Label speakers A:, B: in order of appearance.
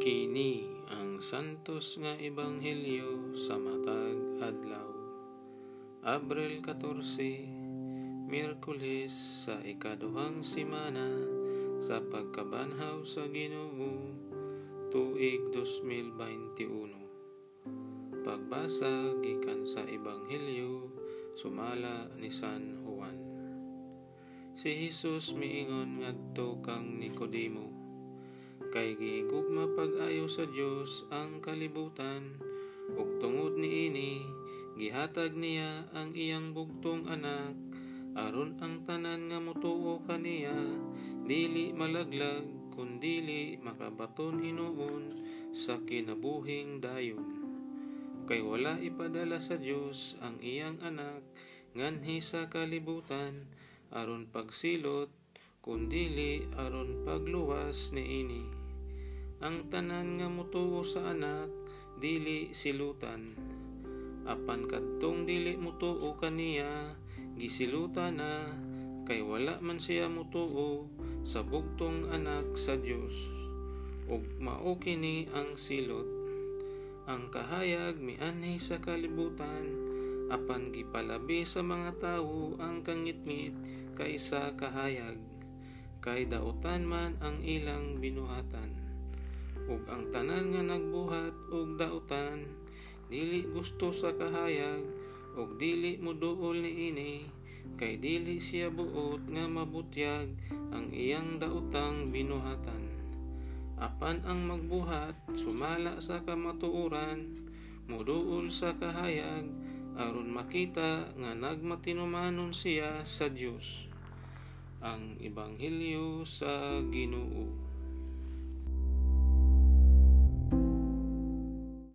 A: Kini ang santos nga ebanghelyo sa matag adlaw. Abril 14, Miyerkules sa ikaduhang simana sa pagkabanhaw sa Ginoo tuig 2021. Pagbasa gikan sa ebanghelyo sumala ni San Juan. Si Jesus miingon ngadto kang Nikodemo kay gihigugma pag-ayo sa Dios ang kalibutan. Ug tungod niini gihatag niya ang iyang bugtong anak. Aron ang tanan nga motuo kaniya dili malaglag kundili makabaton hinuon sa kinabuhing dayon. Kay wala ipadala sa Dios ang iyang anak nganhi sa kalibutan aron pagsilot kundili aron pagluwas niini ang tanan nga mutuo sa anak dili silutan. Apan kadtong dili mutuo kaniya gisilutan na kay wala man siya mutuo sa bugtong anak sa Dios. Ug mao kini ang silot. Ang kahayag mianhi sa kalibutan apan gipalabi sa mga tawo ang kangitngit kaysa kahayag. Kay dautan man ang ilang binuhatan ug ang tanan nga nagbuhat og dautan dili gusto sa kahayag ug dili moduol niini kay dili siya buot nga mabutyag ang iyang daotang binuhatan. Apan ang magbuhat sumala sa kamatuoran moduol sa kahayag aron makita nga nagmatinumanon siya sa Dios ang ebanghelyo sa Ginoo